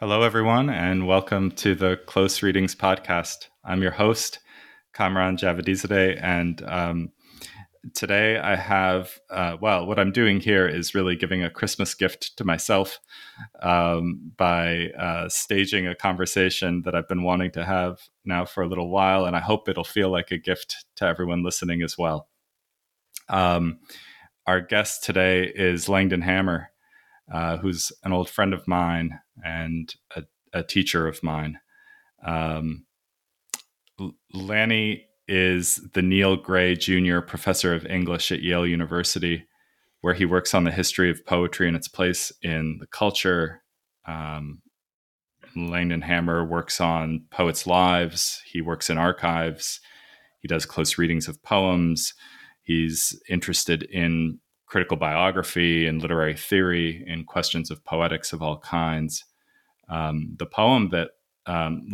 Hello, everyone, and welcome to the Close Readings podcast. I'm your host, Kamran Javadizadeh, and um, today I have, uh, well, what I'm doing here is really giving a Christmas gift to myself um, by uh, staging a conversation that I've been wanting to have now for a little while, and I hope it'll feel like a gift to everyone listening as well. Um, our guest today is Langdon Hammer uh, who's an old friend of mine and a, a teacher of mine. Um, Lanny is the Niel Gray Jr. Professor of English at Yale University, where he works on the history of poetry and its place in the culture. Um, Langdon Hammer works on poets' lives. He works in archives. He does close readings of poems. He's interested in critical biography and literary theory and questions of poetics of all kinds. Um, the poem that um,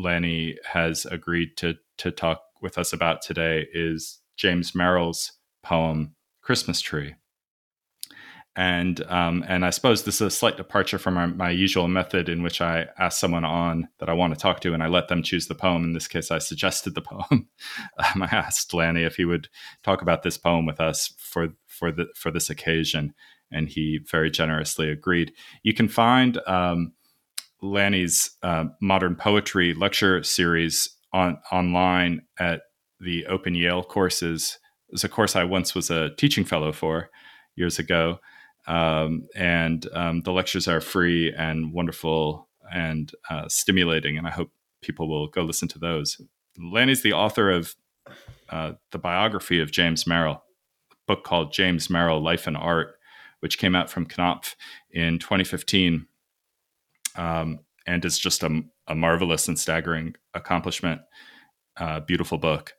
has agreed to to talk with us about today is James Merrill's poem "Christmas Tree." And um, and I suppose this is a slight departure from my, my, usual method in which I ask someone on that I want to talk to and I let them choose the poem. In this case, I suggested the poem. Um, I asked Lanny if he would talk about this poem with us for for the for this occasion, and he very generously agreed. You can find um, Lanny's uh, modern poetry lecture series on online at the Open Yale courses. It's a course I once was a teaching fellow for years ago um, and um, the lectures are free and wonderful and uh, stimulating. And I hope people will go listen to those. Lanny's the author of uh, the biography of James Merrill, a book called James Merrill Life and Art, which came out from Knopf in 2015. Um, and is just a, a, marvelous and staggering accomplishment. Uh, beautiful book.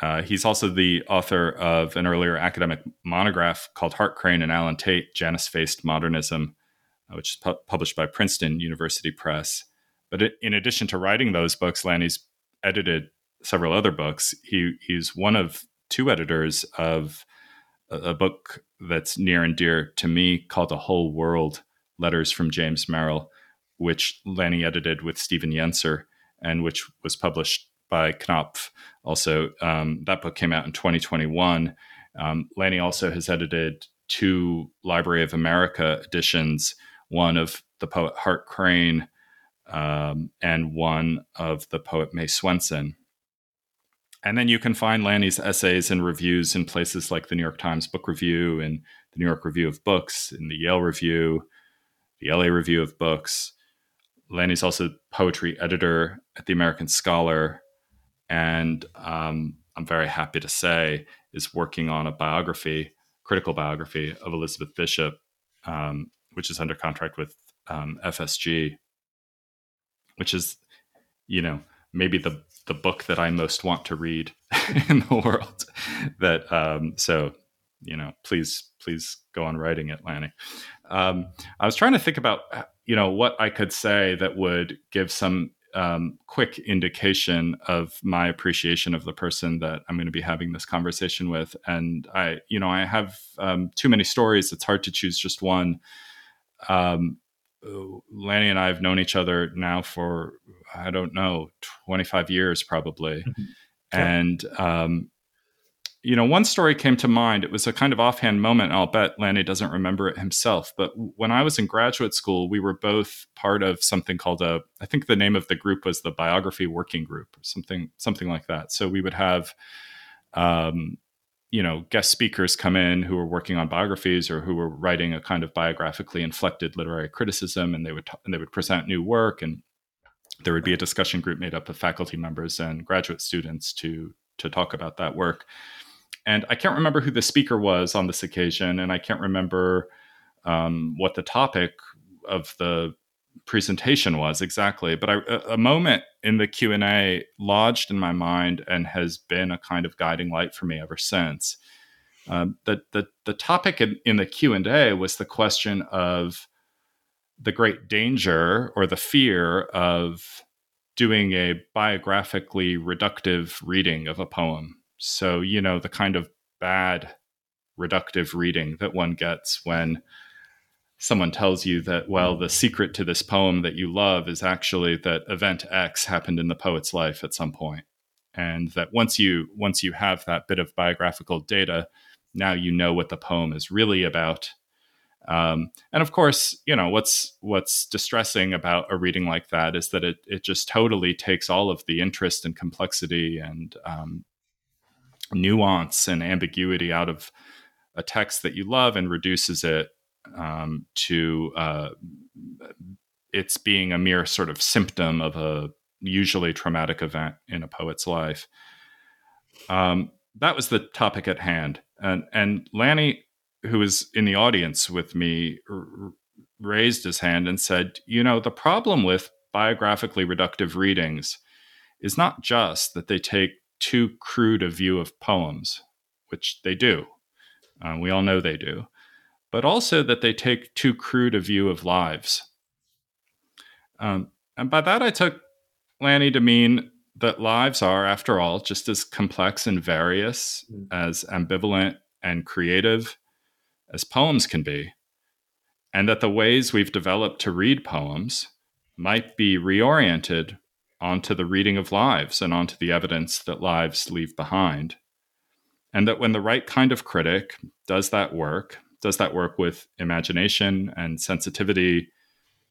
Uh, he's also the author of an earlier academic monograph called Hart Crane and Allen Tate Janus Faced Modernism, uh, which is pu- published by Princeton University Press. But it, in addition to writing those books, Lanny's edited several other books. He, he's one of two editors of a, a book that's near and dear to me called The Whole World Letters from James Merrill, which Lanny edited with Stephen Yenser and which was published by Knopf. Also, um, that book came out in 2021. Um, Lanny also has edited two Library of America editions, one of the poet Hart Crane um, and one of the poet May Swenson. And then you can find Lanny's essays and reviews in places like the New York Times Book Review and the New York Review of Books, in the Yale Review, the LA Review of Books. Lanny's also poetry editor at the American Scholar and um, I'm very happy to say is working on a biography, critical biography of Elizabeth Bishop, um, which is under contract with um, FSG, which is, you know, maybe the the book that I most want to read in the world. That um, so, you know, please please go on writing it, Lanny. Um, I was trying to think about you know what I could say that would give some um, quick indication of my appreciation of the person that I'm going to be having this conversation with. And I, you know, I have um, too many stories. It's hard to choose just one. Um, Lanny and I have known each other now for I don't know 25 years probably, mm-hmm. and um, you know, one story came to mind. It was a kind of offhand moment. I'll bet Lanny doesn't remember it himself. But when I was in graduate school, we were both part of something called a. I think the name of the group was the Biography Working Group, or something something like that. So we would have, um, you know, guest speakers come in who were working on biographies or who were writing a kind of biographically inflected literary criticism, and they would t- and they would present new work and there would be a discussion group made up of faculty members and graduate students to to talk about that work and I can't remember who the speaker was on this occasion, and I can't remember um, what the topic of the presentation was exactly. But I, a, moment in the Q and A lodged in my mind and has been a kind of guiding light for me ever since. Um, the, the the topic in, in the Q and A was the question of the great danger or the fear of doing a biographically reductive reading of a poem so, you know, the kind of bad reductive reading that one gets when someone tells you that, well, the secret to this poem that you love is actually that event X happened in the poet's life at some point. And that once you once you have that bit of biographical data, now you know what the poem is really about. Um, and of course, you know what's what's distressing about a reading like that is that it it just totally takes all of the interest and complexity and um, nuance and ambiguity out of a text that you love and reduces it um, to uh, it's being a mere sort of symptom of a usually traumatic event in a poet's life. Um, that was the topic at hand, and and Lanny, who was in the audience with me, r- raised his hand and said, "You know, the problem with biographically reductive readings is not just that they take too crude a view of poems, which they do. Uh, we all know they do." but also that they take too crude a view of lives. Um, and by that, I took Lanny to mean that lives are, after all, just as complex and various, mm. as ambivalent and creative as poems can be, and that the ways we've developed to read poems might be reoriented onto the reading of lives and onto the evidence that lives leave behind. And that when the right kind of critic does that work, does that work with imagination and sensitivity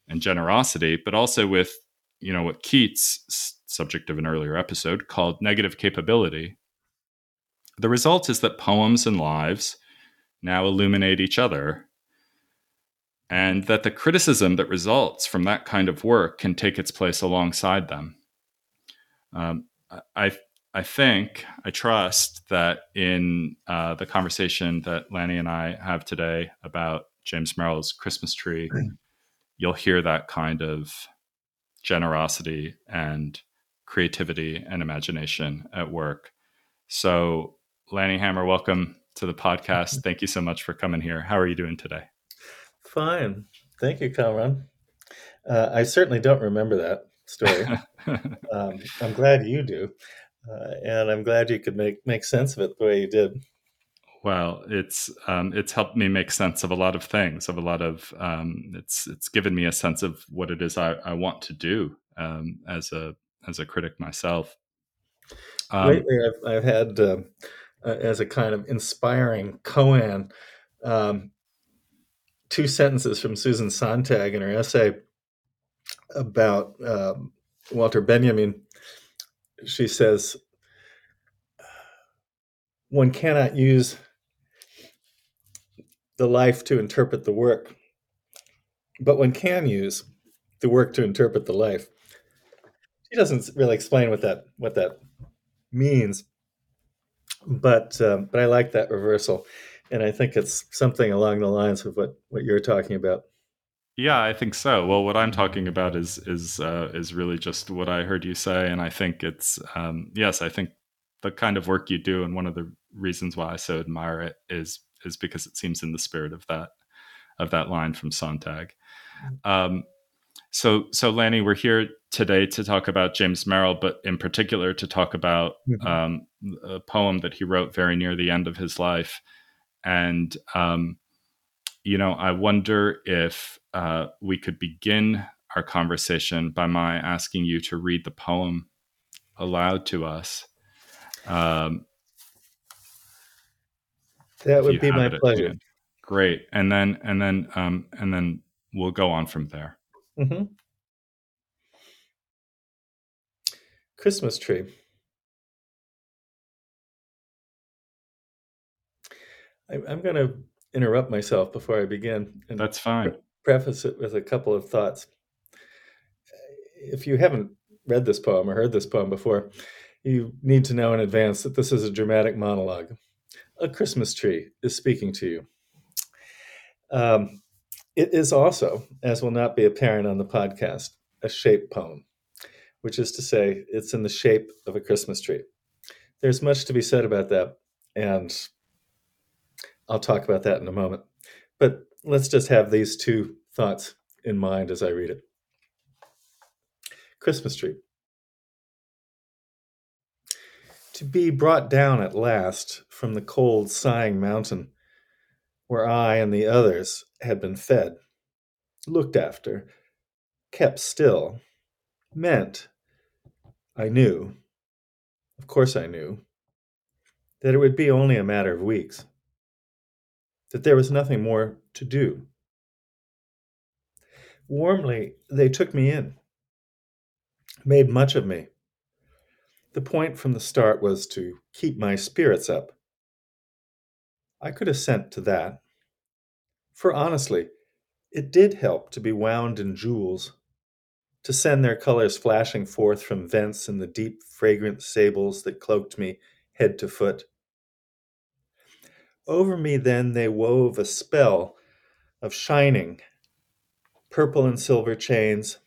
and generosity, but also with you know what Keats, subject of an earlier episode, called negative capability. The result is that poems and lives now illuminate each other, and that the criticism that results from that kind of work can take its place alongside them. Um, I I think, I trust that in uh, the conversation that Lanny and I have today about James Merrill's Christmas tree, you'll hear that kind of generosity and creativity and imagination at work. So, Lanny Hammer, welcome to the podcast. Thank you so much for coming here. How are you doing today? Fine. Thank you, Kamran. Uh, I certainly don't remember that story. um, I'm glad you do uh, and I'm glad you could make make sense of it the way you did. Well, it's um, it's helped me make sense of a lot of things. Of a lot of um, it's it's given me a sense of what it is I, I want to do um, as a as a critic myself. Um, Lately, I've I've had uh, as a kind of inspiring koan um, two sentences from Susan Sontag in her essay about um, Walter Benjamin she says, one cannot use the life to interpret the work, but one can use the work to interpret the life. She doesn't really explain what that what that means, but um, but I like that reversal, and I think it's something along the lines of what what you're talking about. Yeah, I think so. Well, what I'm talking about is is uh, is really just what I heard you say, and I think it's um, yes, I think the kind of work you do, and one of the reasons why I so admire it is is because it seems in the spirit of that of that line from Sontag. Mm. Um, so, so Lanny, we're here today to talk about James Merrill, but in particular to talk about mm-hmm. um, a poem that he wrote very near the end of his life, and um, you know, I wonder if uh, we could begin our conversation by my asking you to read the poem aloud to us. Um, that would be my pleasure. Great, and then and then um, and then we'll go on from there. Mm-hmm. Christmas tree. I, I'm going to interrupt myself before I begin. And That's fine. Pre- preface it with a couple of thoughts. If you haven't read this poem or heard this poem before, you need to know in advance that this is a dramatic monologue. A Christmas tree is speaking to you. Um, it is also, as will not be apparent on the podcast, a shape poem, which is to say, it's in the shape of a Christmas tree. There's much to be said about that, and I'll talk about that in a moment. But let's just have these two thoughts in mind as I read it. Christmas tree. To be brought down at last from the cold, sighing mountain where I and the others had been fed, looked after, kept still, meant I knew, of course I knew, that it would be only a matter of weeks, that there was nothing more to do. Warmly, they took me in, made much of me. The point from the start was to keep my spirits up. I could assent to that. For honestly, it did help to be wound in jewels, to send their colors flashing forth from vents in the deep, fragrant sables that cloaked me head to foot. Over me, then, they wove a spell of shining, purple and silver chains,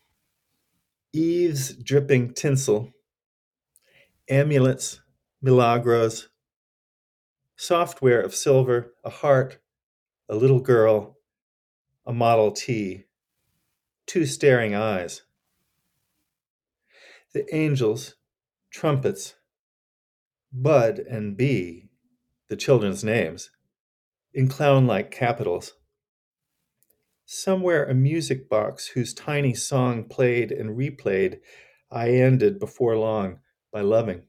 eaves dripping tinsel, amulets, milagros, software of silver, a heart, a little girl, a Model T, two staring eyes. The angels, trumpets, Bud and Bea, the children's names, in clown like capitals. Somewhere a music box whose tiny song played and replayed, I ended before long by loving.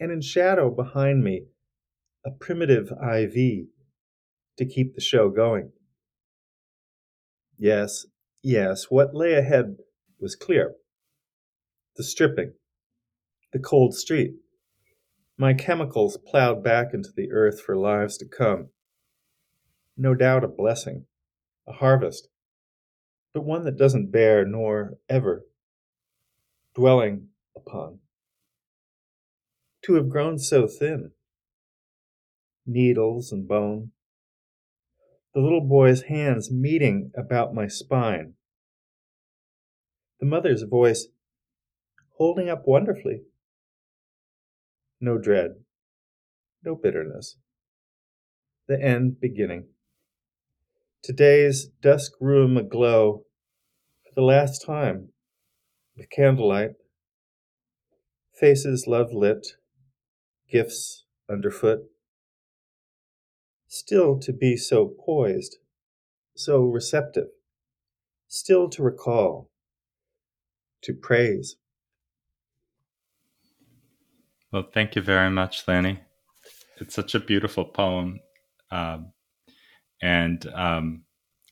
And in shadow behind me, a primitive IV to keep the show going. Yes, yes, what lay ahead was clear. The stripping, the cold street. My chemicals plowed back into the earth for lives to come. No doubt a blessing, a harvest, but one that doesn't bear nor ever dwelling upon. To have grown so thin, needles and bone, the little boy's hands meeting about my spine, the mother's voice holding up wonderfully. No dread, no bitterness. The end beginning. Today's dusk room aglow for the last time with candlelight, faces love lit, gifts underfoot still to be so poised, so receptive, still to recall, to praise. Well, thank you very much, Lanny. It's such a beautiful poem, um, and um,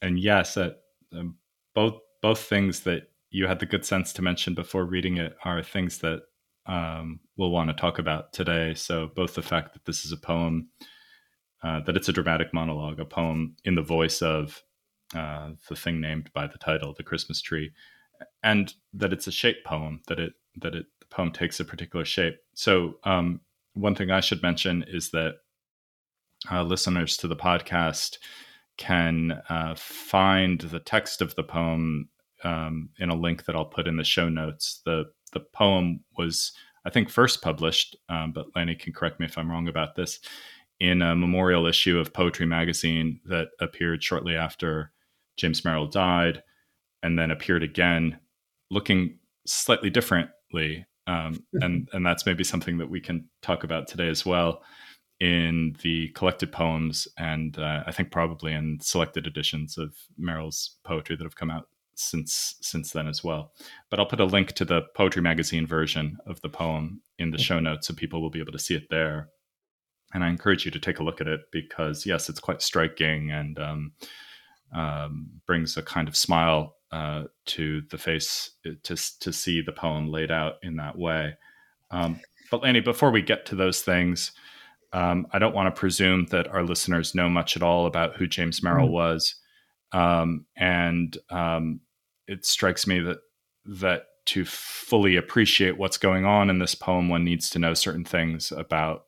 and yes, uh, um, both both things that you had the good sense to mention before reading it are things that um, we'll want to talk about today. So both the fact that this is a poem uh, that it's a dramatic monologue, a poem in the voice of uh, the thing named by the title, the Christmas tree, and that it's a shape poem. That it that it poem takes a particular shape. So um, one thing I should mention is that uh, listeners to the podcast can uh, find the text of the poem um, in a link that I'll put in the show notes. the The poem was, I think, first published, um, but Lanny can correct me if I'm wrong about this in a memorial issue of Poetry Magazine that appeared shortly after James Merrill died, and then appeared again, looking slightly differently. Um, and and that's maybe something that we can talk about today as well in the collected poems and uh, I think probably in selected editions of Merrill's poetry that have come out since since then as well. But I'll put a link to the poetry magazine version of the poem in the show notes so people will be able to see it there. And I encourage you to take a look at it because yes, it's quite striking and um, um, brings a kind of smile uh, to the face uh, to to see the poem laid out in that way. Um, but Lanny, before we get to those things, um, I don't want to presume that our listeners know much at all about who James Merrill mm. was, um, and um, it strikes me that that to fully appreciate what's going on in this poem, one needs to know certain things about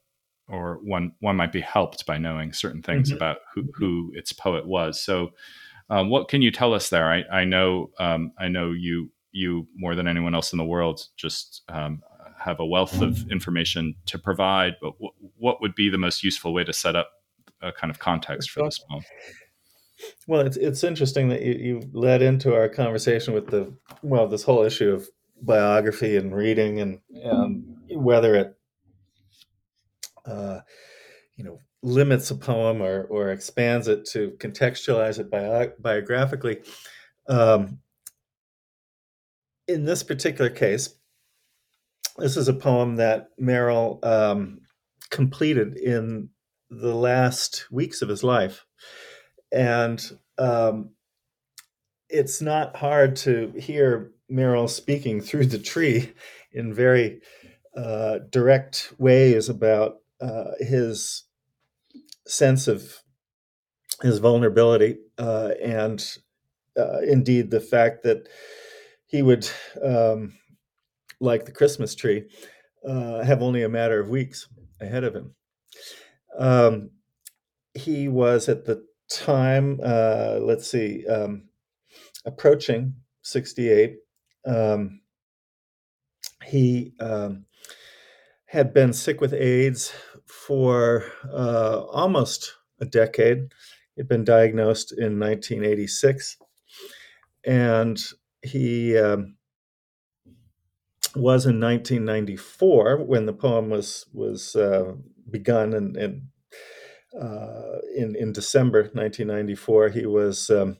or one one might be helped by knowing certain things mm-hmm. about who, mm-hmm. who its poet was. So, um, what can you tell us there? I, I know um, I know you you more than anyone else in the world just um, have a wealth of mm-hmm. information to provide. But w- what would be the most useful way to set up a kind of context for this poem? Well, it's it's interesting that you, you led into our conversation with the well this whole issue of biography and reading and um, whether it uh, you know, limits a poem or, or expands it to contextualize it bio- biographically. Um, in this particular case, this is a poem that Merrill um, completed in the last weeks of his life. And um, it's not hard to hear Merrill speaking through the tree in very uh, direct ways about uh, his sense of his vulnerability uh, and uh, indeed the fact that he would, um, like the Christmas tree, uh, have only a matter of weeks ahead of him. Um, he was at the time, uh, let's see, um, approaching 68. Um, he um, had been sick with AIDS for uh, almost a decade. He'd been diagnosed in 1986. And he um, was in 1994 when the poem was was uh, begun and, and uh, in in December 1994 he was um,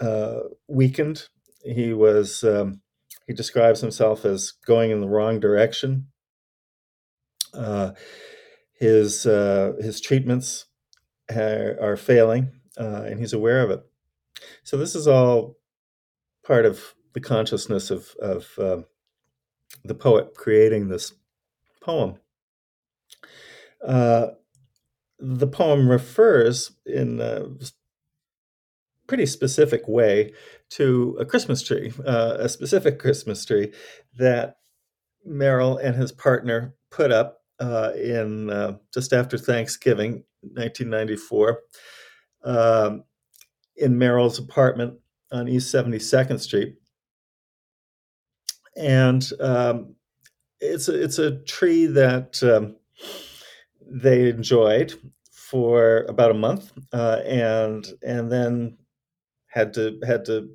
uh, weakened. He was um, he describes himself as going in the wrong direction. Uh, his uh, his treatments are, are failing, uh, and he's aware of it. So this is all part of the consciousness of of um, the poet creating this poem. Uh, the poem refers in a pretty specific way to a Christmas tree, uh, a specific Christmas tree that Merrill and his partner put up uh, in uh, just after Thanksgiving, 1994, um, in Merrill's apartment on East 72nd Street. And um, it's a, it's a tree that um, they enjoyed for about a month, uh, and and then had to had to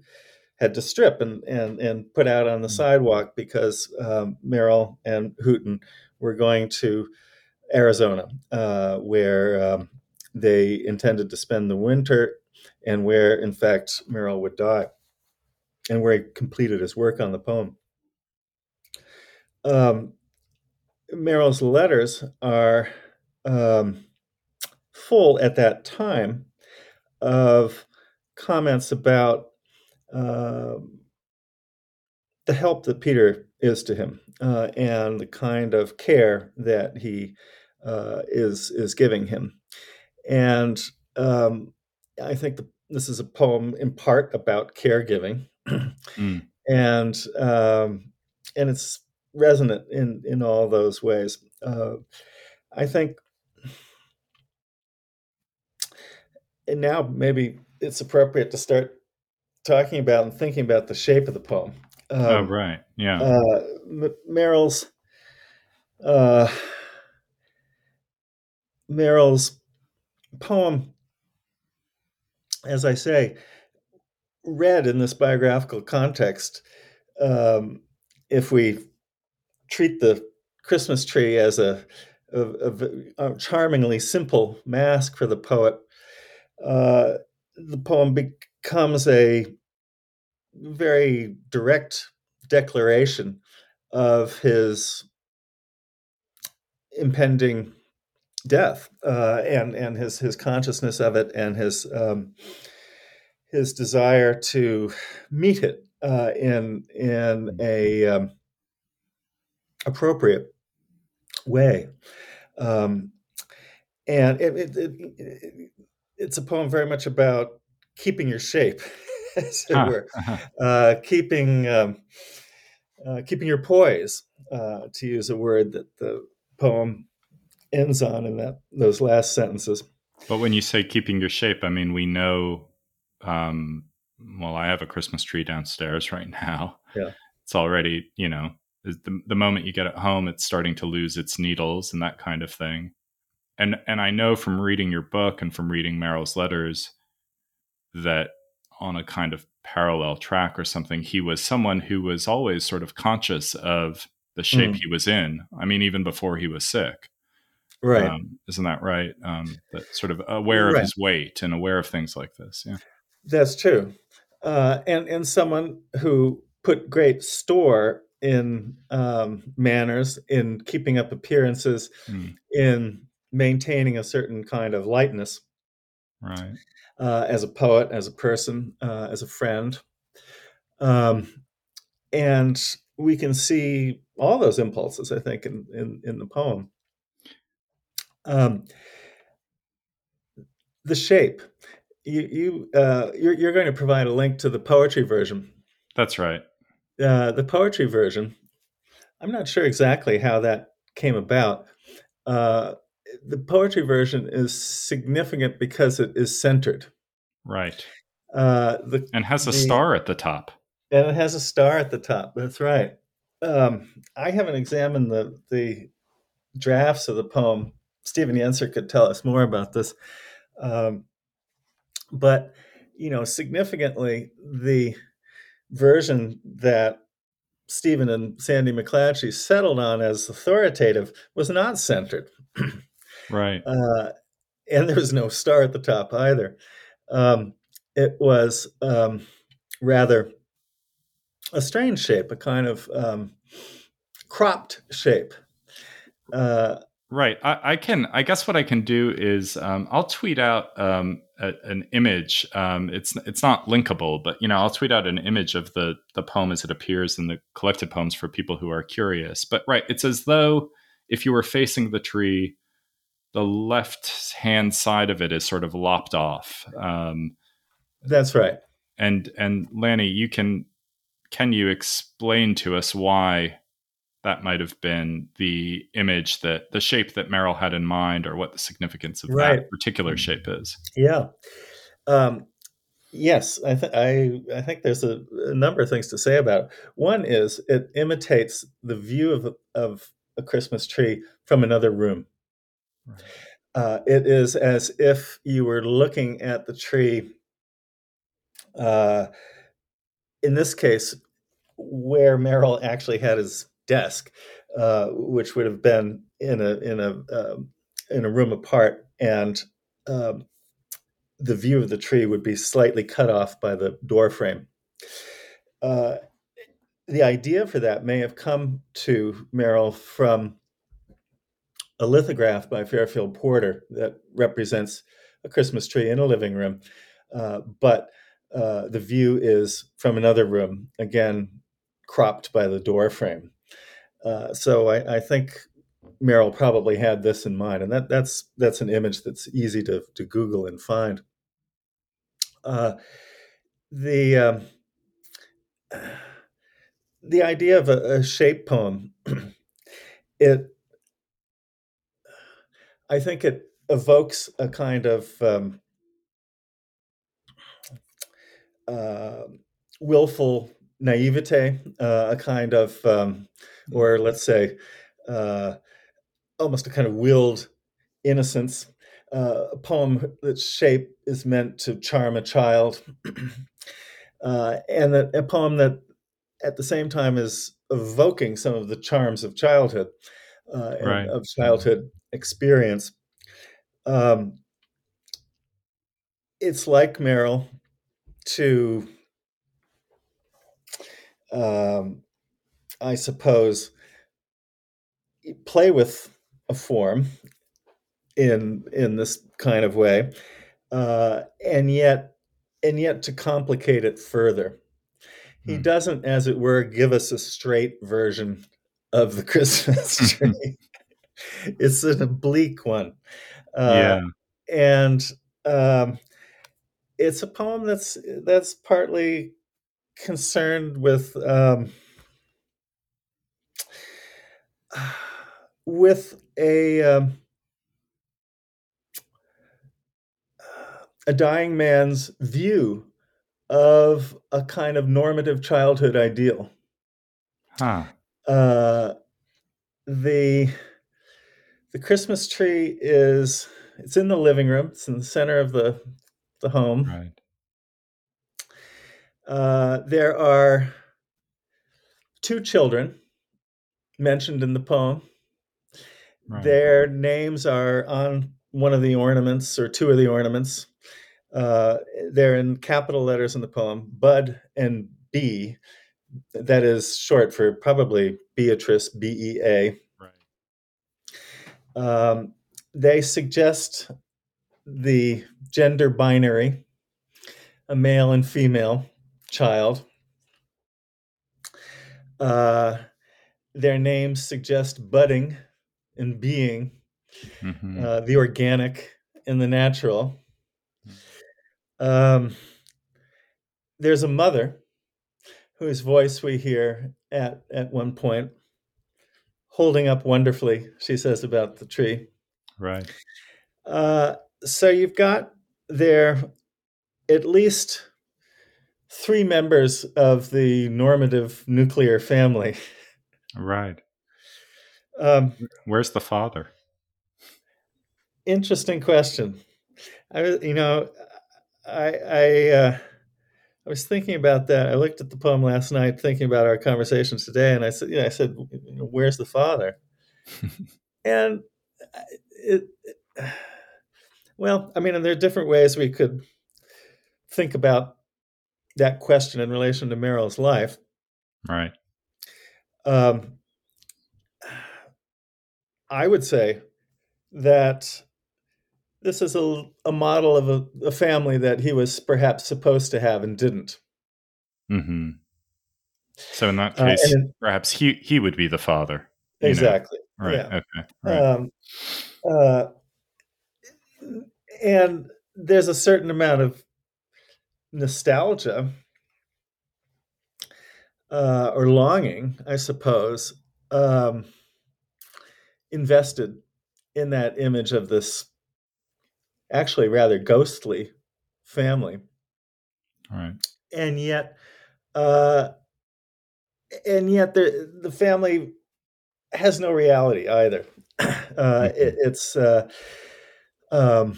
had to strip and and and put out on the sidewalk because um, Merrill and Hooten were going to Arizona, uh, where um, they intended to spend the winter, and where in fact Merrill would die, and where he completed his work on the poem. Um, Merrill's letters are um, full at that time of comments about uh, the help that Peter is to him uh, and the kind of care that he uh, is is giving him. And um, I think the, this is a poem in part about caregiving, mm. and um, and it's resonant in in all those ways. Uh, I think, and now maybe it's appropriate to start talking about and thinking about the shape of the poem. Um, oh, right, yeah. Uh, M- Merrill's uh, Merrill's poem, as I say, read in this biographical context. Um, if we treat the Christmas tree as a, a, a, a charmingly simple mask for the poet, uh, the poem becomes a very direct declaration of his impending death uh, and and his his consciousness of it and his um, his desire to meet it uh, in in a um, appropriate way. Um, and it, it, it, it's a poem very much about keeping your shape, as it huh. were, uh-huh. uh, keeping um, uh, keeping your poise, uh, to use a word that the poem ends on in that those last sentences. But when you say keeping your shape, I mean we know. Um, well, I have a Christmas tree downstairs right now. Yeah, it's already you know the, the moment you get it home, it's starting to lose its needles and that kind of thing. And and I know from reading your book and from reading Merrill's letters that on a kind of parallel track or something, he was someone who was always sort of conscious of the shape mm. he was in. I mean, even before he was sick. Right. Um, isn't that right? Um, that sort of aware of Right. his weight and aware of things like this. Yeah. That's true. Uh, and and someone who put great store in um, manners, in keeping up appearances, Mm, in maintaining a certain kind of lightness right. uh, as a poet, as a person, uh, as a friend. Um, and we can see all those impulses, I think, in, in, in the poem. Um, the shape. You, you, uh, you're, you're going to provide a link to the poetry version. That's right. Uh, the poetry version, I'm not sure exactly how that came about. Uh, the poetry version is significant because it is centered. Right. Uh, the, And has a The- star at the top. and it has a star at the top. That's right. Um, I haven't examined the the drafts of the poem. Stephen Yenser could tell us more about this. Um, but you know, significantly, the version that Stephen and Sandy McClatchy settled on as authoritative was not centered, Right. uh, and there was no star at the top either. Um, it was um, rather a strange shape, a kind of um, cropped shape. Uh, Right. I, I can. I guess what I can do is um, I'll tweet out um, a, an image. Um, it's it's not linkable, but you know I'll tweet out an image of the the poem as it appears in the collected poems for people who are curious. But right, it's as though if you were facing the tree, the left hand side of it is sort of lopped off. Um, that's right. and and Lanny, you can can you explain to us why that might have been the image that the shape that Merrill had in mind, or what the significance of Right. that particular shape is? Yeah. Um, yes, I, th- I I think there's a, a number of things to say about it. One is it imitates the view of of a Christmas tree from another room. Right. Uh, it is as if you were looking at the tree. Uh, in this case, where Merrill actually had his desk, uh, which would have been in a in a um, in a room apart, and um, the view of the tree would be slightly cut off by the door frame. Uh, the idea for that may have come to Merrill from a lithograph by Fairfield Porter that represents a Christmas tree in a living room, uh, but uh, the view is from another room, again cropped by the door frame. Uh, so I, I think Merrill probably had this in mind, and that, that's that's an image that's easy to, to Google and find. Uh, the um, the idea of a, a shape poem, it I think it evokes a kind of um, uh, willful naivete, uh, a kind of, um, or let's say, uh, almost a kind of willed innocence. Uh, a poem that shape is meant to charm a child, uh, and that a poem that, at the same time, is evoking some of the charms of childhood, uh, and Right. of childhood experience. Um, it's like Merrill to, um, I suppose, play with a form in in this kind of way, uh, and yet and yet to complicate it further. He Hmm. doesn't, as it were, give us a straight version of the Christmas tree. it's an oblique one. Uh, yeah. and um, it's a poem that's that's partly concerned with um, with a um, a dying man's view of a kind of normative childhood ideal. Huh. Uh, the the Christmas tree is it's in the living room. It's in the center of the the home. Right. Uh, there are two children mentioned in the poem. Right. Their names are on one of the ornaments or two of the ornaments. Uh, they're in capital letters in the poem, Bud and Bea. That is short for probably Beatrice, B E A. Um, they suggest the gender binary, a male and female child. Uh, their names suggest budding and being, mm-hmm. uh, the organic and the natural. Um, there's a mother whose voice we hear at, at one point, holding up wonderfully, she says about the tree. Right. Uh, so you've got there at least three members of the normative nuclear family. Right. Um, Where's the father? Interesting question. I, you know, I, I, uh, I was thinking about that. I looked at the poem last night, thinking about our conversations today, and I said, you know, I said, "Where's the father?" and it, it, well, I mean, and there are different ways we could think about that question in relation to Merrill's life. Right. Um, I would say that this is a, a model of a, a, family that he was perhaps supposed to have and didn't. Mm-hmm. So in that uh, case, uh, in, perhaps he he would be the father. Exactly. Know? Right. Yeah. Okay. Right. Um, uh, and there's a certain amount of nostalgia uh, or longing, I suppose, um, invested in that image of this actually rather ghostly family. Right. And yet, uh, and yet the the family has no reality either. Uh, it, mm-hmm. it's uh, um,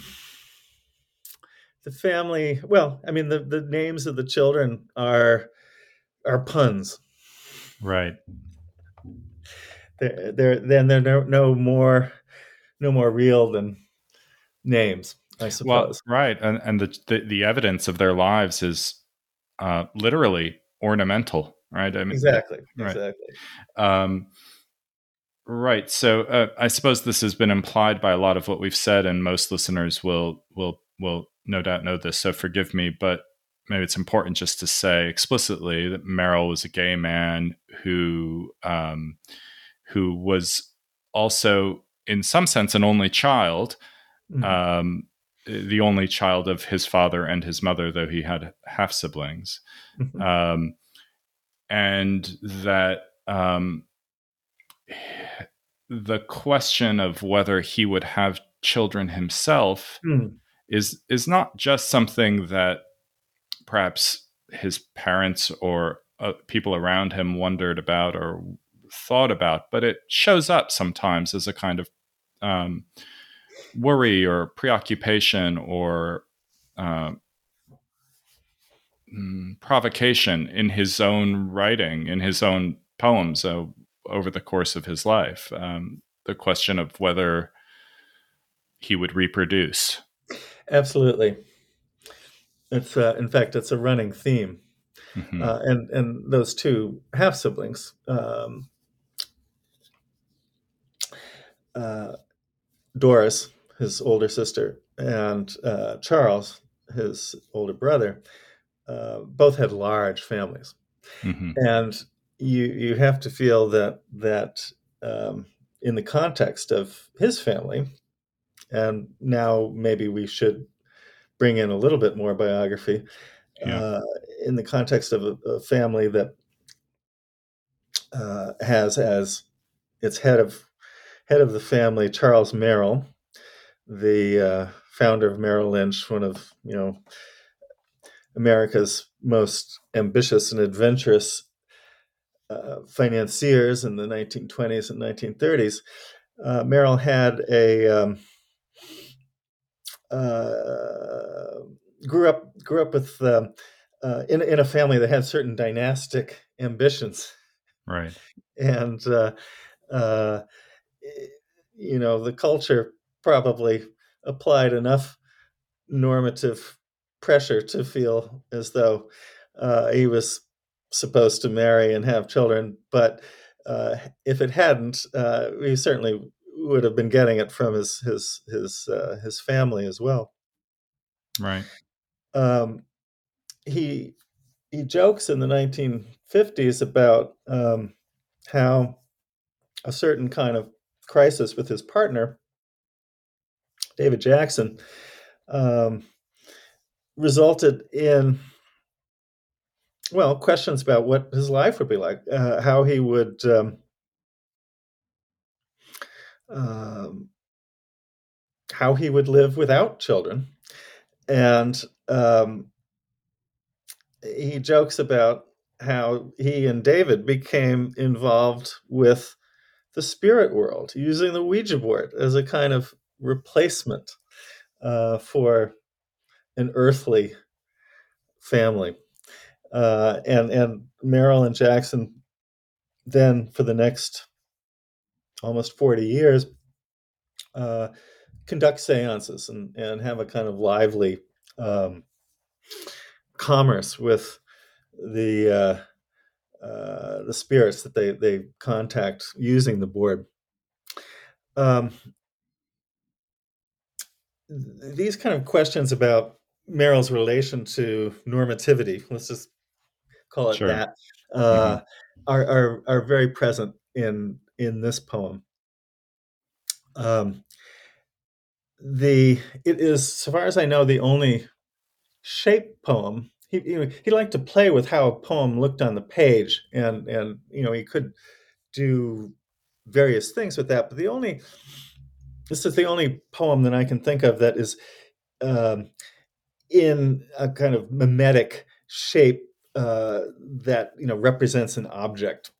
the family. Well, I mean, the the names of the children are are puns. Right. They're, they're then they're no, no more no more real than names. I suppose. Well, right, and and the, the, the evidence of their lives is uh, literally ornamental, right? I mean, exactly, right. exactly. Um, right. So uh, I suppose this has been implied by a lot of what we've said, and most listeners will will will no doubt know this. So forgive me, but maybe it's important just to say explicitly that Merrill was a gay man who um, who was also, in some sense, an only child. Mm-hmm. Um, the only child of his father and his mother, though he had half siblings, mm-hmm. um, and that um, the question of whether he would have children himself mm. is is not just something that perhaps his parents or uh, people around him wondered about or thought about, but it shows up sometimes as a kind of um, worry or preoccupation or uh, provocation in his own writing, in his own poems uh, over the course of his life. Um, the question of whether he would reproduce. Absolutely. It's uh, in fact it's a running theme, mm-hmm. uh, and and those two half siblings, um, uh, Doris, his older sister, and uh, Charles, his older brother, uh, both had large families, mm-hmm. and you you have to feel that that um, in the context of his family, and now maybe we should bring in a little bit more biography yeah. uh, in the context of a, a family that uh, has as its head of head of the family Charles Merrill, the uh, founder of Merrill Lynch, one of you know America's most ambitious and adventurous uh, financiers in the 1920s and 1930s. Uh, Merrill had a um, uh, grew up grew up with um, uh, in in a family that had certain dynastic ambitions, right? And uh, you know, the culture probably applied enough normative pressure to feel as though uh, he was supposed to marry and have children. But uh, if it hadn't, uh, he certainly would have been getting it from his his his uh, his family as well. Right. Um, he he jokes in the 1950s about um, how a certain kind of crisis with his partner, David Jackson, um, resulted in well questions about what his life would be like, uh, how he would um, um, how he would live without children, and um, he jokes about how he and David became involved with the spirit world, using the Ouija board as a kind of replacement uh, for an earthly family. Uh, and and Merrill and Jackson then for the next almost 40 years uh, conduct seances and, and have a kind of lively um, commerce with the uh, uh, the spirits that they they contact using the board. Um, these kind of questions about Merrill's relation to normativity, let's just call it sure. that, uh, mm-hmm. are, are are very present in in this poem. Um, the it is, so far as I know, the only shape poem. He know, he liked to play with how a poem looked on the page, and and you know he could do various things with that. But the only this is the only poem that I can think of that is um, in a kind of mimetic shape uh, that you know represents an object.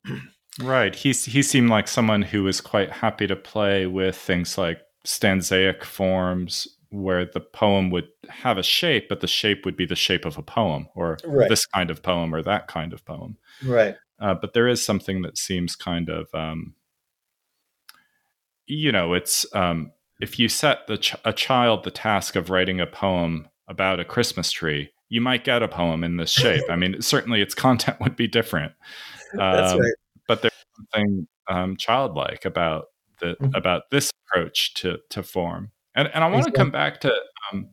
Right. He he seemed like someone who was quite happy to play with things like stanzaic forms where the poem would have a shape, but the shape would be the shape of a poem or right. this kind of poem or that kind of poem. Right. Uh, but there is something that seems kind of, um, you know, it's um, if you set the ch- a child the task of writing a poem about a Christmas tree, you might get a poem in this shape. I mean, certainly its content would be different. That's um, right but there's something um, childlike about the mm-hmm. about this approach to to form. And and I want to come back to um,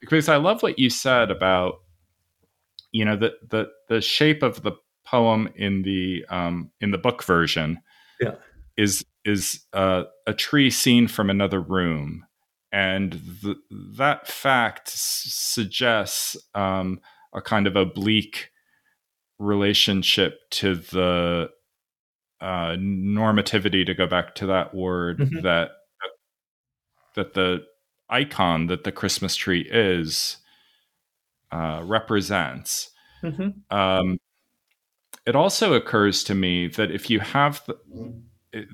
because I love what you said about you know the the the shape of the poem in the um, in the book version yeah. is is uh, a tree seen from another room, and the, that fact s- suggests um, a kind of oblique relationship to the uh, normativity to go back to that word mm-hmm. that that the icon that the Christmas tree is uh, represents. Mm-hmm. Um, it also occurs to me that if you have the,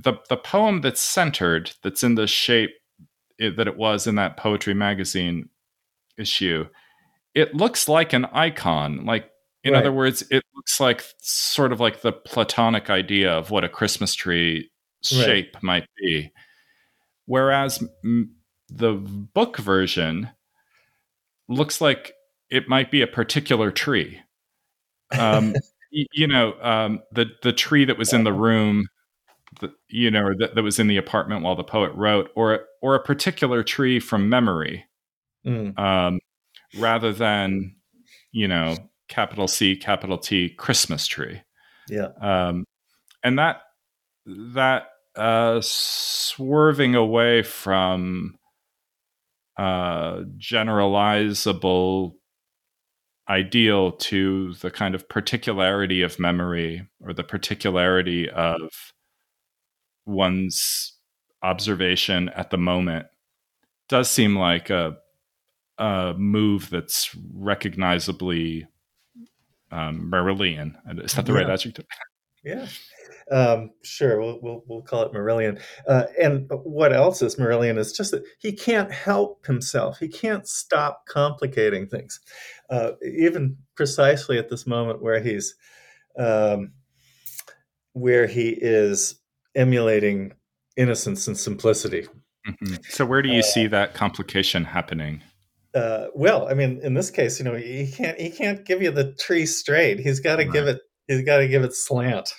the, the poem that's centered, that's in the shape it, that it was in that poetry magazine issue, it looks like an icon, like in right. other words, it looks like sort of like the Platonic idea of what a Christmas tree shape right. might be. Whereas m- the book version looks like it might be a particular tree. Um, you know, um, the the tree that was in the room, the, you know, that, that was in the apartment while the poet wrote, or or a particular tree from memory, mm. um, rather than you know capital C, capital T Christmas tree. Yeah. Um, and that that uh, swerving away from uh, generalizable ideal to the kind of particularity of memory or the particularity of one's observation at the moment does seem like a, a move that's recognizably um, Merrillian. Is that the yeah. right adjective? Yeah. Um, sure, we'll, we'll, we'll call it Merrillian. Uh, and what else is Merrillian is just that he can't help himself. He can't stop complicating things, uh, even precisely at this moment where he's um, where he is emulating innocence and simplicity. Mm-hmm. So, where do you uh, see that complication happening? Uh, well, I mean, in this case, you know, he can't he can't give you the tree straight. He's got to right. give it. He's got to give it slant.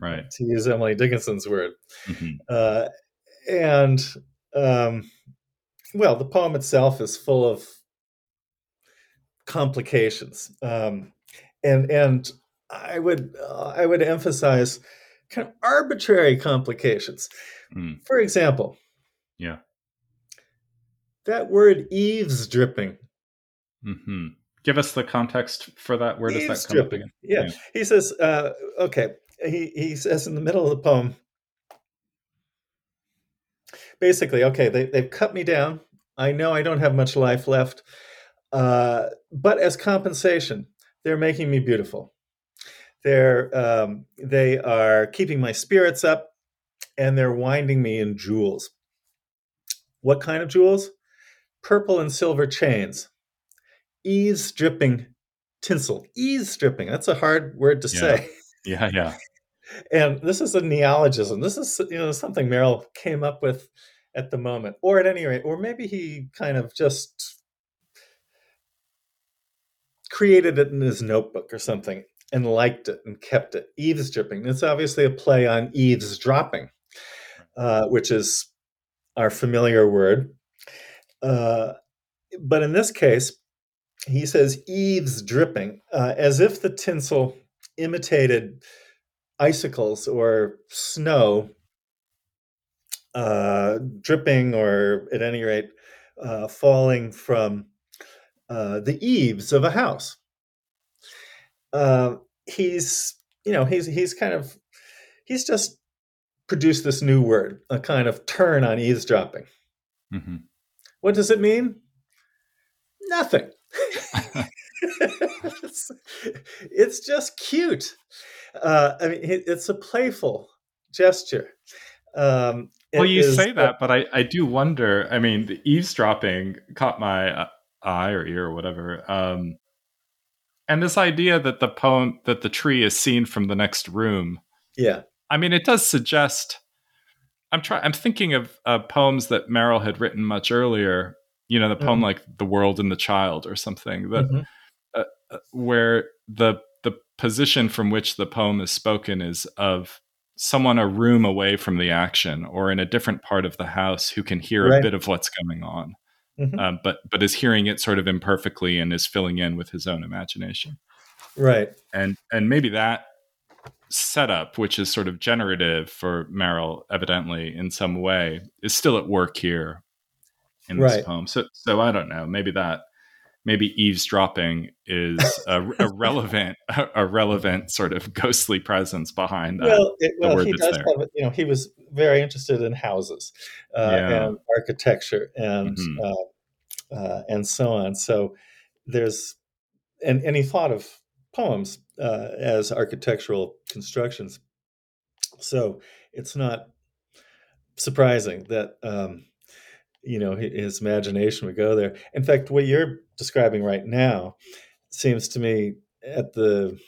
Right. To use Emily Dickinson's word. Mm-hmm. Uh, and um, well, the poem itself is full of complications, um, and and I would uh, I would emphasize kind of arbitrary complications. Mm. For example, yeah, that word eavesdripping. Mm-hmm. Give us the context for that. Where does that come from? Yeah. yeah. he says. Uh, okay, he he says in the middle of the poem. Basically, okay, they, they've cut me down. I know I don't have much life left. Uh, but as compensation, they're making me beautiful. They're um, they are keeping my spirits up, and they're winding me in jewels. What kind of jewels? Purple and silver chains, eavesdripping tinsel. Eavesdripping. That's a hard word to yeah. say. Yeah, yeah. and this is a neologism. This is you know something Merrill came up with at the moment, or at any rate, or maybe he kind of just created it in his notebook or something and liked it and kept it. Eavesdripping. It's obviously a play on eavesdropping, uh, which is our familiar word. Uh, but in this case, he says eavesdripping, uh, as if the tinsel imitated icicles or snow uh, dripping or at any rate uh, falling from uh, the eaves of a house. Uh, he's, you know, he's he's kind of he's just produced this new word, a kind of turn on eavesdropping. Mm-hmm. What does it mean? Nothing. it's, it's, just cute. Uh, I mean, it's a playful gesture. Um, well, you say that, but I, I do wonder. I mean, the eavesdropping caught my uh, eye or ear or whatever. Um, and this idea that the poem that the tree is seen from the next room. Yeah. I mean, it does suggest. I'm trying. I'm thinking of uh, poems that Merrill had written much earlier. You know, the poem mm-hmm. like "The World and the Child" or something that, mm-hmm. uh, uh, where the the position from which the poem is spoken is of someone a room away from the action or in a different part of the house who can hear right. a bit of what's going on mm-hmm. uh, but but is hearing it sort of imperfectly and is filling in with his own imagination. Right. And and maybe that setup which is sort of generative for merrill evidently in some way is still at work here in this poem. So so i don't know. Maybe that maybe eavesdropping is a, a relevant a relevant sort of ghostly presence behind that. Well, it, well he does there. have you know he was very interested in houses uh, yeah. and architecture and mm-hmm. uh, uh, and so on. So there's and and he thought of poems uh, as architectural constructions. So it's not surprising that um, you know his imagination would go there. In fact, what you're describing right now seems to me at the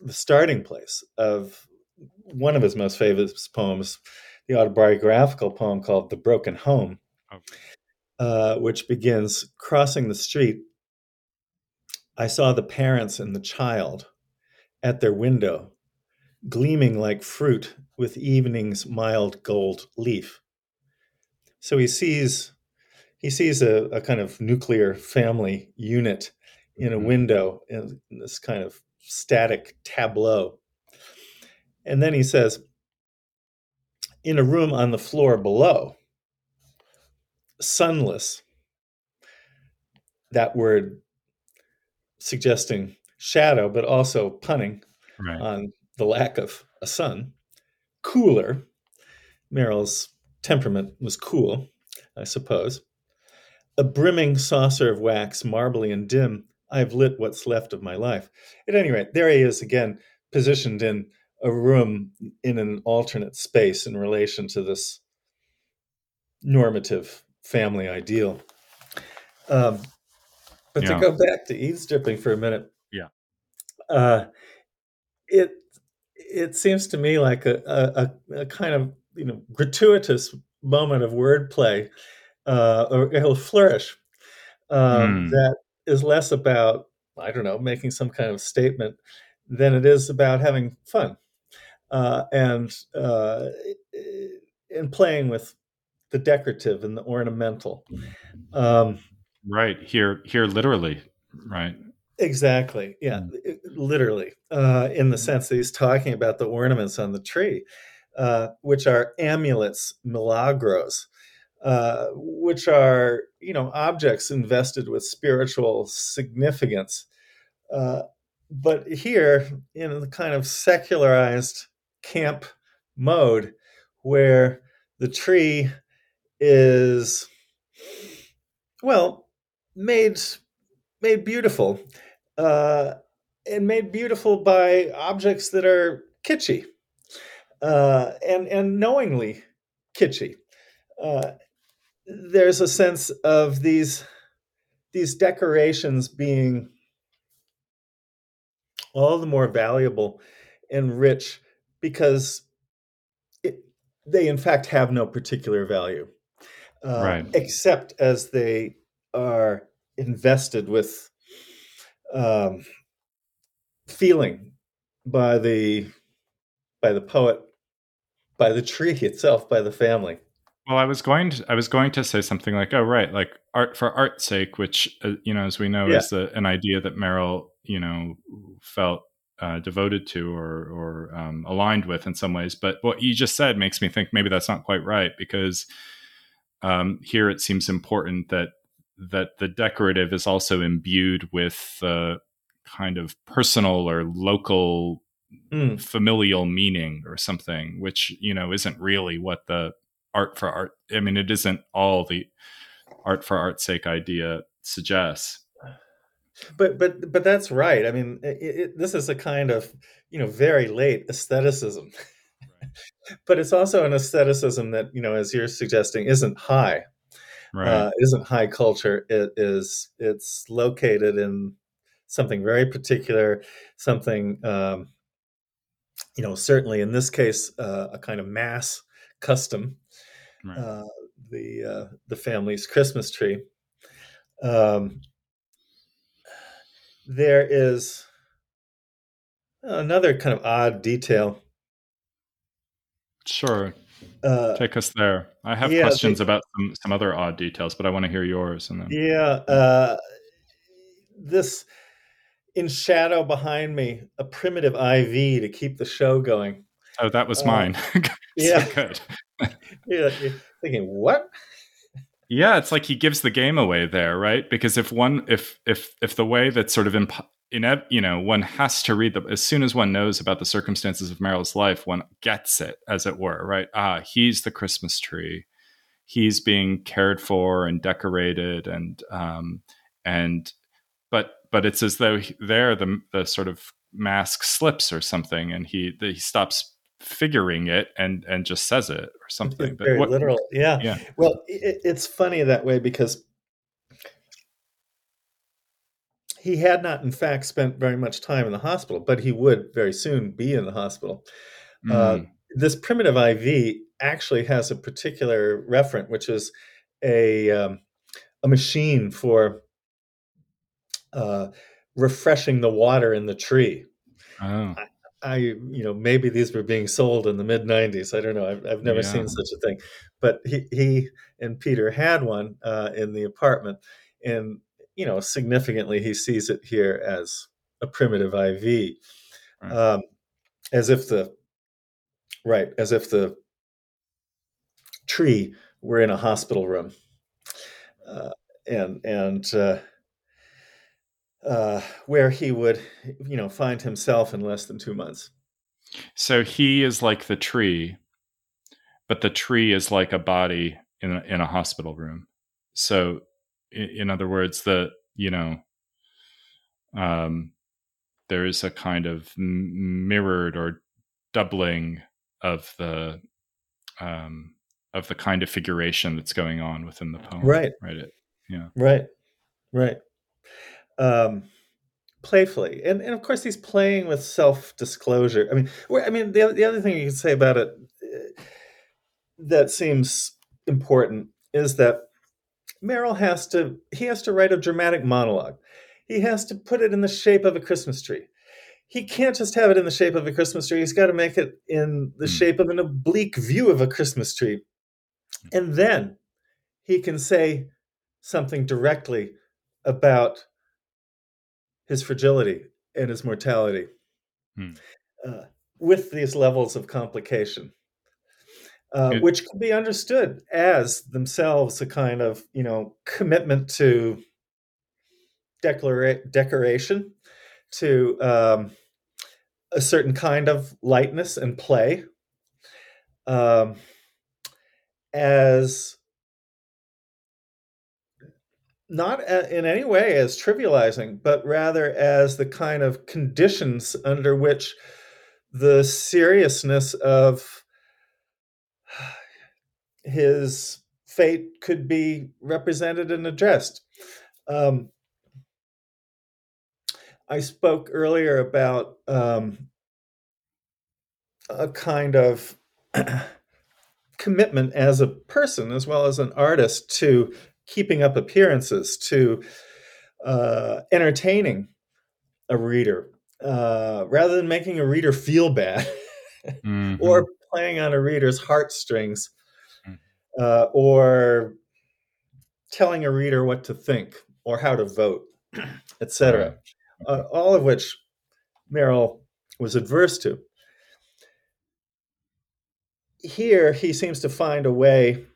the starting place of one of his most famous poems, the autobiographical poem called "The Broken Home," okay. uh, which begins crossing the street. I saw the parents and the child at their window, gleaming like fruit with evening's mild gold leaf. So he sees he sees a, a kind of nuclear family unit in a mm-hmm. window in this kind of static tableau. And then he says, in a room on the floor below, sunless, that word suggesting shadow, but also punning right. on the lack of a sun, cooler. Merrill's temperament was cool, I suppose. A brimming saucer of wax, marbly and dim, I've lit what's left of my life. At any rate, there he is again, positioned in a room in an alternate space in relation to this normative family ideal. Um, but yeah. to go back to eavesdripping for a minute, yeah, uh, it it seems to me like a, a, a kind of you know gratuitous moment of wordplay uh, or it'll flourish um, Mm. that is less about I don't know making some kind of statement than it is about having fun uh, and uh, and playing with the decorative and the ornamental. Um, Right. Here here literally. Right. exactly, yeah, Mm. literally, uh, in the sense that he's talking about the ornaments on the tree, uh, which are amulets, milagros, uh, which are you know objects invested with spiritual significance. Uh, but here, in the kind of secularized camp mode, where the tree is well made made beautiful, uh, and made beautiful by objects that are kitschy uh, and and knowingly kitschy. Uh, there's a sense of these these decorations being all the more valuable and rich because it, they in fact have no particular value uh, Right. except as they are invested with um, feeling by the by the poet by the tree itself by the family Well, I was going to I was going to say something like, "Oh, right, like art for art's sake," which uh, you know, as we know, Yeah. is the, an idea that Merrill, you know, felt uh, devoted to or or um, aligned with in some ways. But what you just said makes me think maybe that's not quite right because um, here it seems important that that the decorative is also imbued with the kind of personal or local Mm, familial meaning or something, which you know isn't really what the art for art. I mean, it isn't all the art for art's sake idea suggests. but but but that's right i mean it, it, this is a kind of you know very late aestheticism but it's also an aestheticism that you know as you're suggesting isn't high Right. uh, isn't high culture. It is it's located in something very particular, something um, you know certainly in this case uh, a kind of mass custom. Right. Uh, the uh, the family's Christmas tree. Um, there is another kind of odd detail. sure. Uh, Take us there. I have yeah, questions the- about some, some other odd details, but I want to hear yours. And then Yeah, uh, this in shadow behind me, a primitive IV to keep the show going. oh, that was uh, mine. yeah. good. Yeah, you're thinking what? Yeah, it's like he gives the game away there, right? Because if one, if if if the way that sort of imp- in you know one has to read the as soon as one knows about the circumstances of Merrill's life, one gets it, as it were, right? Ah, he's the Christmas tree. He's being cared for and decorated, and um, and but but it's as though he, there the the sort of mask slips or something, and he the, he stops figuring it and and just says it or something. It's But very what- literal. Yeah. Yeah. Well, it, it's funny that way because he had not, in fact, spent very much time in the hospital, but he would very soon be in the hospital. Uh, Mm, this primitive IV actually has a particular referent, which is a um, a machine for uh, refreshing the water in the tree. oh. I, you know, maybe these were being sold in the mid '90s. I don't know. I've, I've never Yeah. seen such a thing, but he, he and Peter had one uh, in the apartment, and you know, significantly, he sees it here as a primitive IV, Right. um, as if the right, as if the tree were in a hospital room, uh, and and uh, uh, where he would, you know, find himself in less than two months. So he is like the tree, but the tree is like a body in a, in a hospital room. So, in, in other words, the you know, um, there is a kind of m- mirrored or doubling of the um, of the kind of figuration that's going on within the poem. Right. Right. It, Right, right. Um, playfully, and and of course he's playing with self disclosure. I mean, I mean the the other thing you can say about it, uh, that seems important is that Merrill has to he has to write a dramatic monologue. He has to put it in the shape of a Christmas tree. He can't just have it in the shape of a Christmas tree. He's got to make it in the mm. shape of an oblique view of a Christmas tree. And then he can say something directly about his fragility and his mortality hmm. uh, with these levels of complication. Uh, which can be understood as themselves a kind of you know commitment to declara- decoration, to um, a certain kind of lightness and play, um, as not in any way as trivializing, but rather as the kind of conditions under which the seriousness of his fate could be represented and addressed. Um, I spoke earlier about um, a kind of commitment as a person as well as an artist to keeping up appearances, to uh, entertaining a reader, uh, rather than making a reader feel bad mm-hmm. or playing on a reader's heartstrings uh, or telling a reader what to think or how to vote, etc. Uh, all of which Merrill was adverse to. Here, he seems to find a way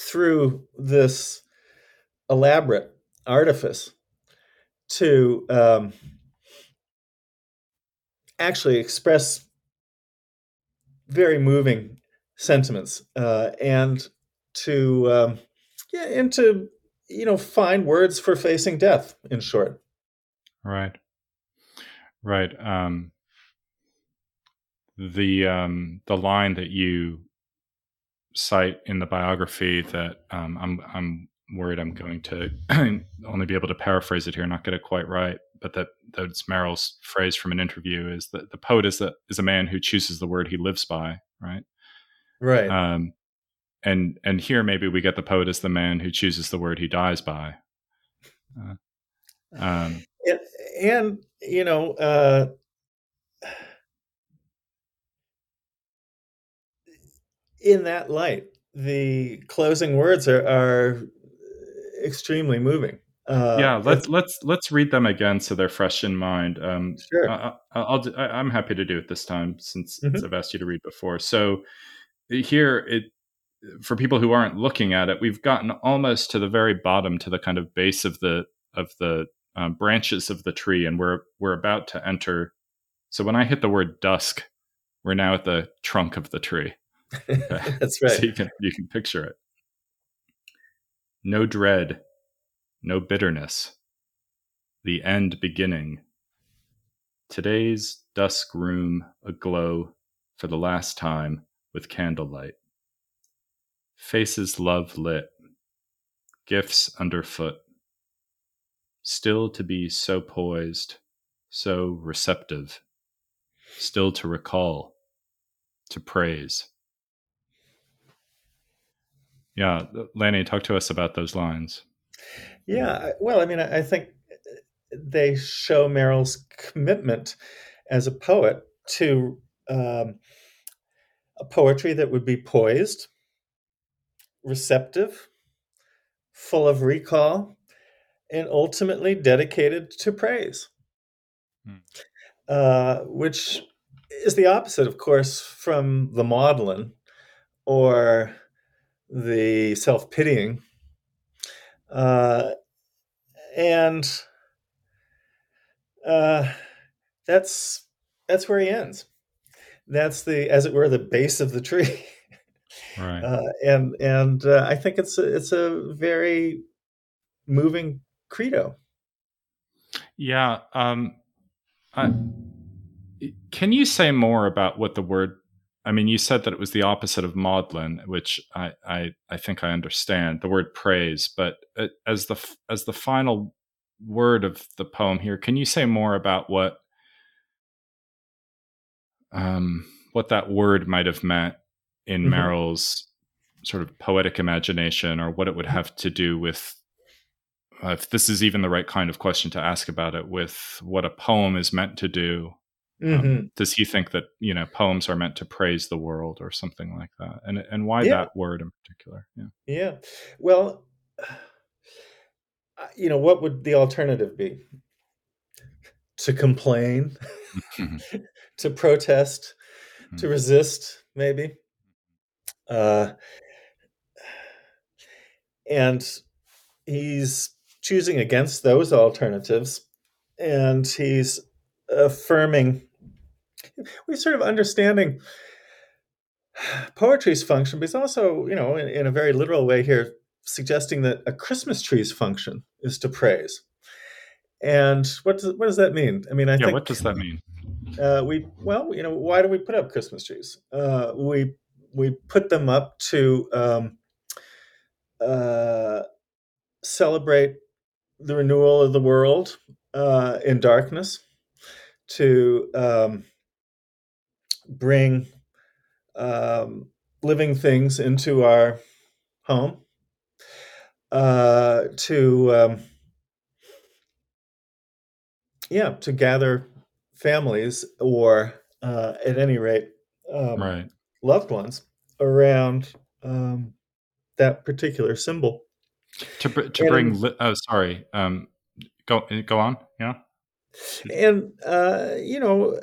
through this elaborate artifice to um, actually express very moving sentiments uh, and to um, yeah and to you know find words for facing death in short. Right. Right um the um the line that you cite in the biography that um, I'm I'm worried I'm going to only be able to paraphrase it here, not get it quite right, but that that's Merrill's phrase from an interview is that the poet is that is a man who chooses the word he lives by, right? Right. Um, and and here maybe we get the poet as the man who chooses the word he dies by. Uh, um, and, and, you know, uh, in that light, the closing words are, are extremely moving. Uh, yeah, let's let's let's read them again so they're fresh in mind. Um, sure, I, will i am happy to do it this time since, mm-hmm. since I've asked you to read before. So, here it for people who aren't looking at it, we've gotten almost to the very bottom, to the kind of base of the of the um, branches of the tree, and we're we're about to enter. So when I hit the word dusk, we're now at the trunk of the tree. That's right. so you can you can picture it. No dread, no bitterness. The end beginning. Today's dusk room aglow for the last time with candlelight. Faces love lit, gifts underfoot. Still to be so poised, so receptive, still to recall, to praise. Yeah, Lanny, talk to us about those lines. Yeah, well, I mean, I think they show Merrill's commitment as a poet to um, a poetry that would be poised, receptive, full of recall, and ultimately dedicated to praise, hmm. uh, which is the opposite, of course, from the maudlin or the self pitying. Uh, and uh, that's that's where he ends. That's the as it were the base of the tree. Right. Uh, and and uh, i think it's a, it's a very moving credo. Yeah um I, can you say more about what the word i mean you said that it was the opposite of maudlin which i i, I think i understand the word praise but uh, as the as the final word of the poem here can you say more about what um, what that word might have meant in mm-hmm. Merrill's sort of poetic imagination or what it would have to do with uh, if this is even the right kind of question to ask about it with what a poem is meant to do mm-hmm. um, does he think that you know poems are meant to praise the world or something like that and and why yeah. that word in particular yeah yeah well you know what would the alternative be to complain mm-hmm. to protest mm-hmm. to resist maybe uh and he's choosing against those alternatives and he's affirming we're sort of understanding poetry's function but it's also you know in, in, a very literal way here suggesting that a christmas tree's function is to praise. And what does, what does that mean? I mean i yeah, think what does that mean? uh, we well you know why do we put up christmas trees? Uh, we we put them up to um, uh, celebrate the renewal of the world uh, in darkness, to um, bring um, living things into our home, uh, to um, yeah, to gather families or uh, at any rate um, right. loved ones around um, that particular symbol. To to and, bring li- oh sorry um go go on yeah and uh you know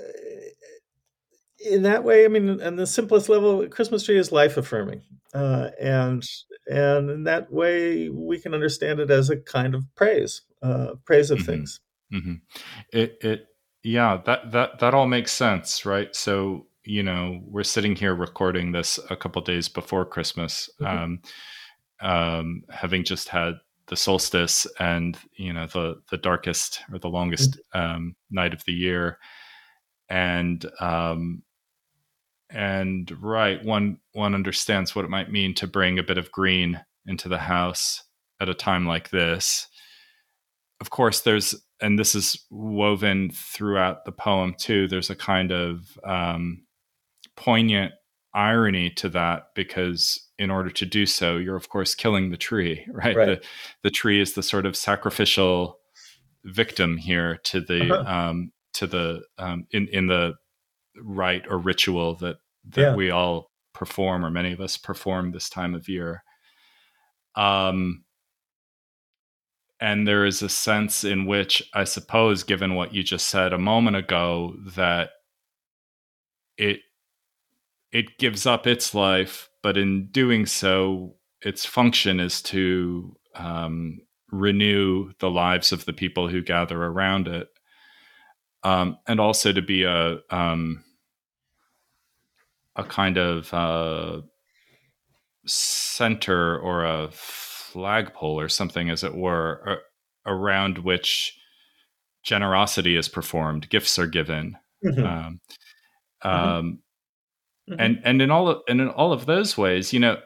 in that way i mean on the simplest level christmas tree is life affirming uh and and in that way we can understand it as a kind of praise uh praise of mm-hmm. things mm-hmm. it it yeah that that that all makes sense right so you know we're sitting here recording this a couple days before christmas mm-hmm. um um, having just had the solstice and you know the the darkest or the longest mm-hmm. um, night of the year, and um, and right one one understands what it might mean to bring a bit of green into the house at a time like this. Of course, there's and this is woven throughout the poem too. There's a kind of um, poignant irony to that because in order to do so you're of course killing the tree right, right. The, the tree is the sort of sacrificial victim here to the uh-huh. um, to the um, in in the rite or ritual that that yeah. we all perform or many of us perform this time of year um and there is a sense in which i suppose given what you just said a moment ago that it it gives up its life, but in doing so, its function is to um, renew the lives of the people who gather around it, um, and also to be a um, a kind of uh, center or a flagpole or something, as it were, around which generosity is performed, gifts are given. Mm-hmm. Um, mm-hmm. Um, Mm-hmm. And and in all of, and in all of those ways, you know,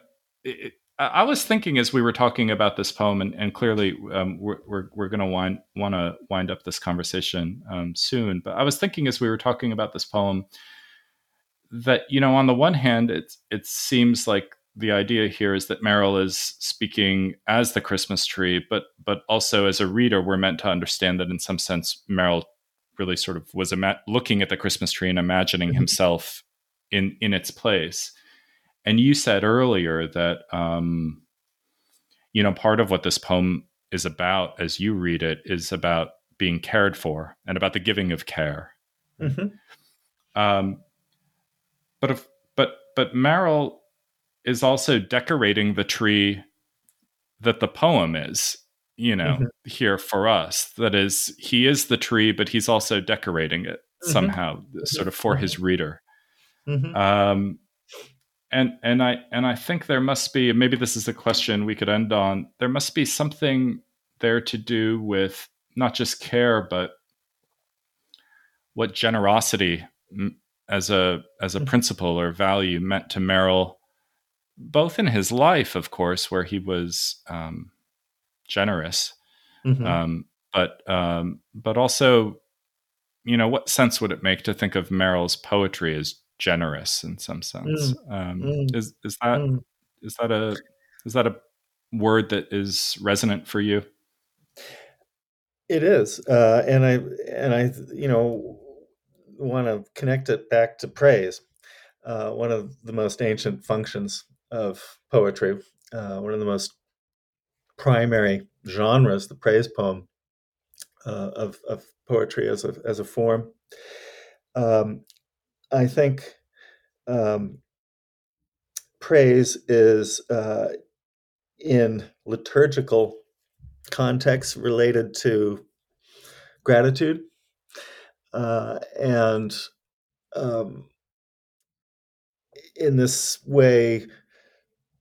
it, I was thinking as we were talking about this poem, and, and clearly um, we're we're, we're going to wind want to wind up this conversation um, soon. But I was thinking as we were talking about this poem that you know, on the one hand, it it seems like the idea here is that Merrill is speaking as the Christmas tree, but but also as a reader, we're meant to understand that in some sense, Merrill really sort of was ima- looking at the Christmas tree and imagining mm-hmm. himself in in its place. And you said earlier that um, you know part of what this poem is about, as you read it, is about being cared for and about the giving of care. Mm-hmm. Um, but if, but but Merrill is also decorating the tree that the poem is you know mm-hmm. here for us that is he is the tree but he's also decorating it mm-hmm. somehow sort of for his reader Mm-hmm. Um, and and I and I think there must be maybe this is a question we could end on. There must be something there to do with not just care, but what generosity as a as a mm-hmm. principle or value meant to Merrill, both in his life, of course, where he was um, generous, mm-hmm. um, but um, but also, you know, what sense would it make to think of Merrill's poetry as generous in some sense. Mm. Um, mm. Is is that mm. is that a is that a word that is resonant for you? It is, uh, and I and I you know want to connect it back to praise, uh, one of the most ancient functions of poetry, uh, one of the most primary genres, the praise poem uh, of of poetry as a as a form. Um, I think um, praise is uh, in liturgical context related to gratitude uh, and um, in this way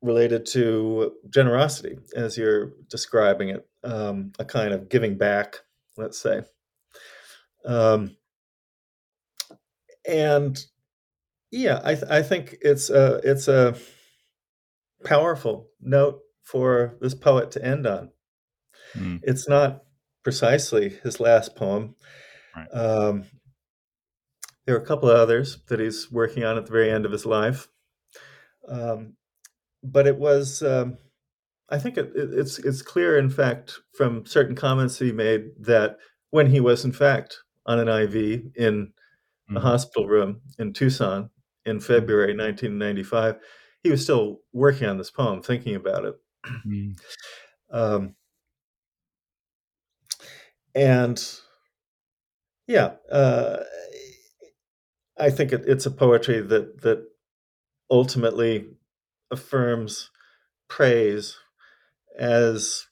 related to generosity as you're describing it um, a kind of giving back let's say. Um, and yeah I, th- I think it's a it's a powerful note for this poet to end on. Mm. it's not precisely his last poem right. um, there are a couple of others that he's working on at the very end of his life um, but it was um, i think it, it, it's it's clear in fact from certain comments he made that when he was in fact on an iv in mm-hmm. a hospital room in Tucson in mm-hmm. February 1995. He was still working on this poem, thinking about it. Mm-hmm. Um, and yeah, uh, I think it, it's a poetry that that ultimately affirms praise as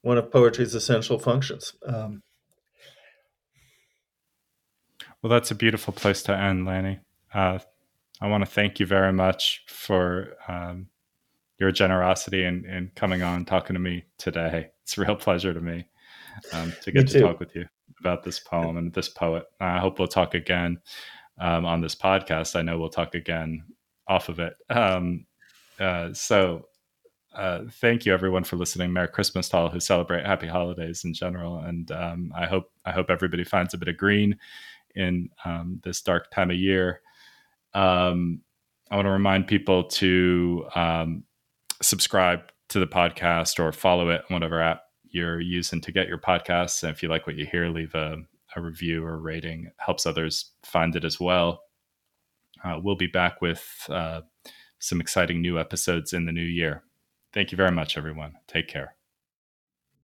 one of poetry's essential functions. Um, well, that's a beautiful place to end, Lanny. Uh, I want to thank you very much for um, your generosity and, and coming on talking to me today. It's a real pleasure to me um, to get to talk with you about this poem and this poet. I hope we'll talk again um, on this podcast. I know we'll talk again off of it. Um, uh, so uh, thank you everyone for listening. Merry Christmas to all who celebrate happy holidays in general. And um, I hope I hope everybody finds a bit of green in um, this dark time of year. Um, I want to remind people to um, subscribe to the podcast or follow it on whatever app you're using to get your podcasts. And if you like what you hear, leave a, a review or rating. It helps others find it as well. Uh, we'll be back with uh, some exciting new episodes in the new year. Thank you very much, everyone. Take care.